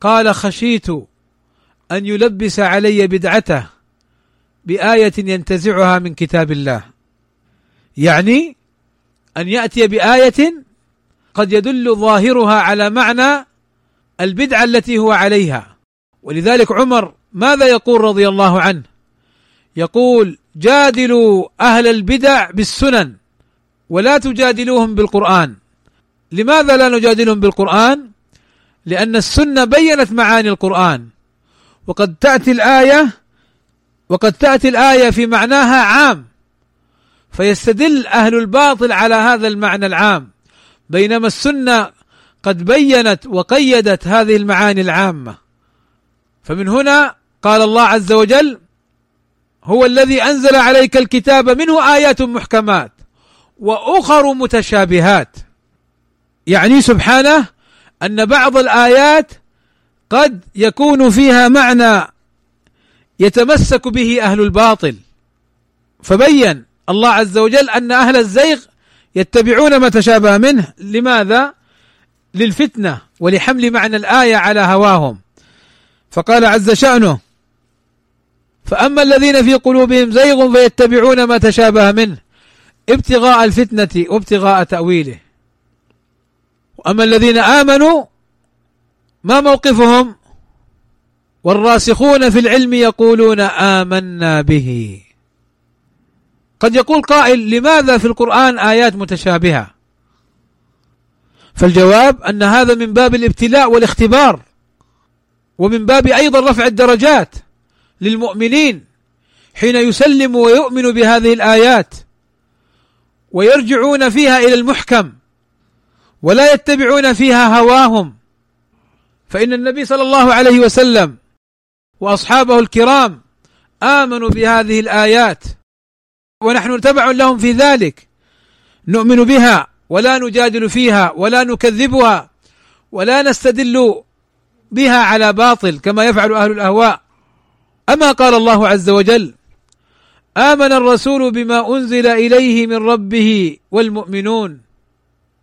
قال خشيت أن يلبس علي بدعته بآية ينتزعها من كتاب الله. يعني أن يأتي بآية قد يدل ظاهرها على معنى البدعة التي هو عليها. ولذلك عمر ماذا يقول رضي الله عنه؟ يقول جادلوا أهل البدع بالسنن ولا تجادلوهم بالقرآن. لماذا لا نجادلهم بالقرآن؟ لأن السنة بينت معاني القرآن. وقد تأتي الآية وقد تأتي الآية في معناها عام فيستدل أهل الباطل على هذا المعنى العام بينما السنة قد بينت وقيدت هذه المعاني العامة. فمن هنا قال الله عز وجل هو الذي أنزل عليك الكتاب منه آيات محكمات وأخر متشابهات. يعني سبحانه أن بعض الآيات قد يكون فيها معنى يتمسك به أهل الباطل. فبين الله عز وجل أن أهل الزيغ يتبعون ما تشابه منه. لماذا؟ للفتنة ولحمل معنى الآية على هواهم. فقال عز شأنه فأما الذين في قلوبهم زيغ فيتبعون ما تشابه منه ابتغاء الفتنة وابتغاء تأويله. وأما الذين آمنوا ما موقفهم؟ والراسخون في العلم يقولون آمنا به. قد يقول قائل لماذا في القرآن آيات متشابهة؟ فالجواب أن هذا من باب الابتلاء والاختبار ومن باب أيضا رفع الدرجات للمؤمنين حين يسلم ويؤمن بهذه الآيات ويرجعون فيها إلى المحكم ولا يتبعون فيها هواهم. فإن النبي صلى الله عليه وسلم وأصحابه الكرام آمنوا بهذه الآيات ونحن تبع لهم في ذلك نؤمن بها ولا نجادل فيها ولا نكذبها ولا نستدل بها على باطل كما يفعل أهل الأهواء. أما قال الله عز وجل آمن الرسول بما أنزل إليه من ربه والمؤمنون.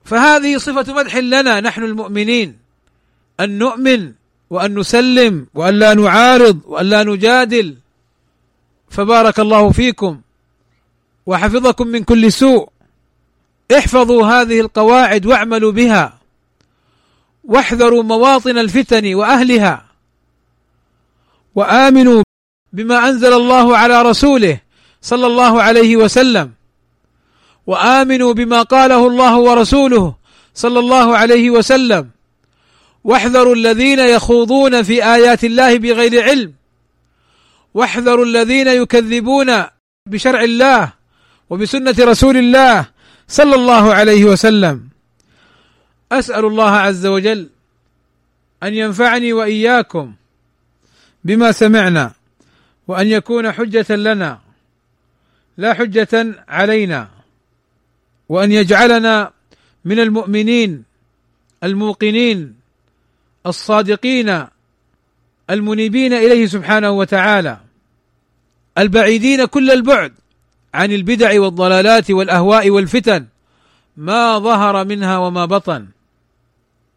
فهذه صفة مدح لنا نحن المؤمنين. أن نؤمن وأن نسلم وأن لا نعارض وأن لا نجادل. فبارك الله فيكم وحفظكم من كل سوء. احفظوا هذه القواعد واعملوا بها. واحذروا مواطن الفتن وأهلها. وآمنوا بما أنزل الله على رسوله صلى الله عليه وسلم. وآمنوا بما قاله الله ورسوله صلى الله عليه وسلم. واحذروا الذين يخوضون في آيات الله بغير علم. واحذروا الذين يكذبون بشرع الله وبسنة رسول الله صلى الله عليه وسلم. أسأل الله عز وجل أن ينفعني وإياكم بما سمعنا وأن يكون حجة لنا لا حجة علينا وأن يجعلنا من المؤمنين الموقنين الصادقين المنيبين إليه سبحانه وتعالى البعيدين كل البعد عن البدع والضلالات والأهواء والفتن ما ظهر منها وما بطن.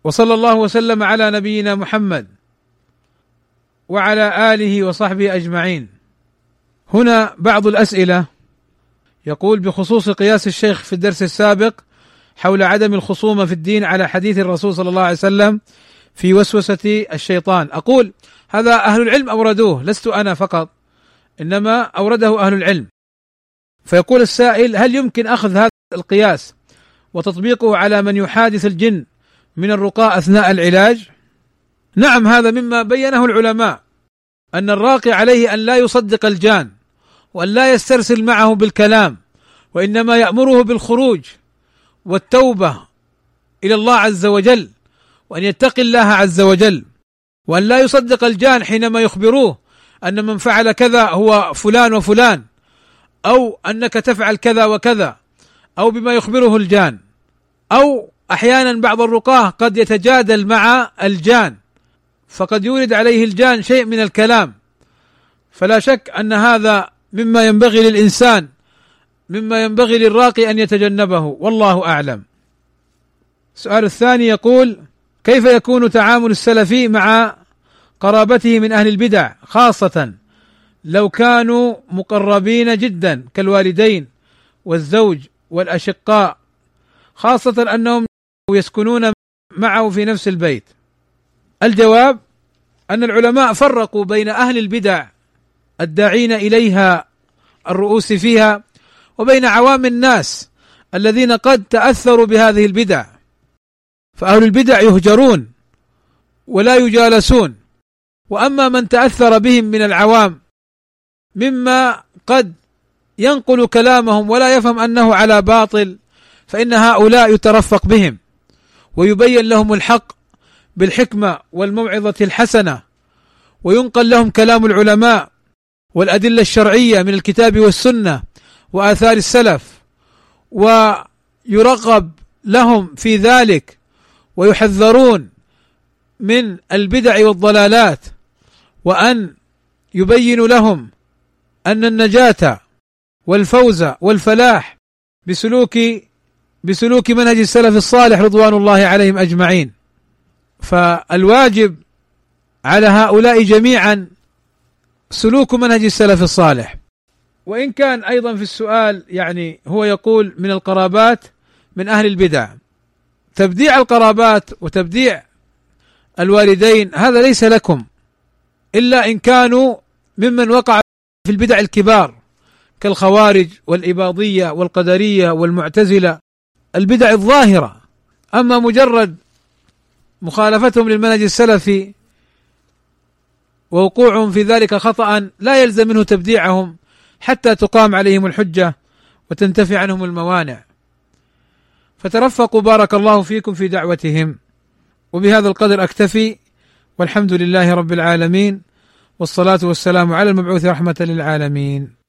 وصلى الله وسلم على نبينا محمد وعلى آله وصحبه أجمعين. هنا بعض الأسئلة يقول بخصوص قياس الشيخ في الدرس السابق حول عدم الخصومة في الدين على حديث الرسول صلى الله عليه وسلم في وسوسة الشيطان. أقول هذا أهل العلم أوردوه لست أنا فقط إنما أورده أهل العلم. فيقول السائل هل يمكن أخذ هذا القياس وتطبيقه على من يحادث الجن من الرقاء أثناء العلاج؟ نعم هذا مما بينه العلماء أن الراقي عليه أن لا يصدق الجان وأن لا يسترسل معه بالكلام وإنما يأمره بالخروج والتوبة إلى الله عز وجل. وأن يتقي الله عز وجل وأن لا يصدق الجان حينما يخبروه أن من فعل كذا هو فلان وفلان أو أنك تفعل كذا وكذا أو بما يخبره الجان أو أحيانا بعض الرقاة قد يتجادل مع الجان فقد يورد عليه الجان شيء من الكلام فلا شك أن هذا مما ينبغي للإنسان مما ينبغي للراقي أن يتجنبه والله أعلم. السؤال الثاني يقول: كيف يكون تعامل السلفي مع قرابته من أهل البدع خاصة لو كانوا مقربين جدا كالوالدين والزوج والأشقاء خاصة أنهم يسكنون معه في نفس البيت. الجواب أن العلماء فرقوا بين أهل البدع الداعين إليها الرؤوس فيها وبين عوام الناس الذين قد تأثروا بهذه البدع فأهل البدع يهجرون ولا يجالسون. وأما من تأثر بهم من العوام مما قد ينقل كلامهم ولا يفهم أنه على باطل فإن هؤلاء يترفق بهم ويبين لهم الحق بالحكمة والموعظة الحسنة وينقل لهم كلام العلماء والأدلة الشرعية من الكتاب والسنة وآثار السلف ويرغب لهم في ذلك ويحذرون من البدع والضلالات وأن يبين لهم أن النجاة والفوز والفلاح بسلوك بسلوك منهج السلف الصالح رضوان الله عليهم أجمعين. فالواجب على هؤلاء جميعا سلوك منهج السلف الصالح. وإن كان أيضا في السؤال يعني هو يقول من القرابات من أهل البدع. تبديع القرابات وتبديع الوالدين هذا ليس لكم إلا إن كانوا ممن وقع في البدع الكبار كالخوارج والإباضية والقدرية والمعتزلة البدع الظاهرة. أما مجرد مخالفتهم للمنهج السلفي ووقوعهم في ذلك خطأ لا يلزم منه تبديعهم حتى تقام عليهم الحجة وتنتفي عنهم الموانع. فترفقوا بارك الله فيكم في دعوتهم. وبهذا القدر أكتفي والحمد لله رب العالمين والصلاة والسلام على المبعوث رحمة للعالمين.